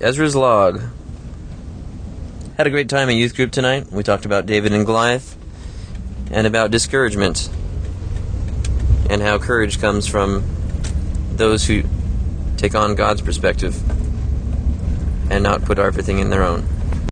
Ezra's log. Had a great time at youth group tonight. We talked about David and Goliath and about discouragement and how courage comes from those who take on God's perspective and not put everything in their own.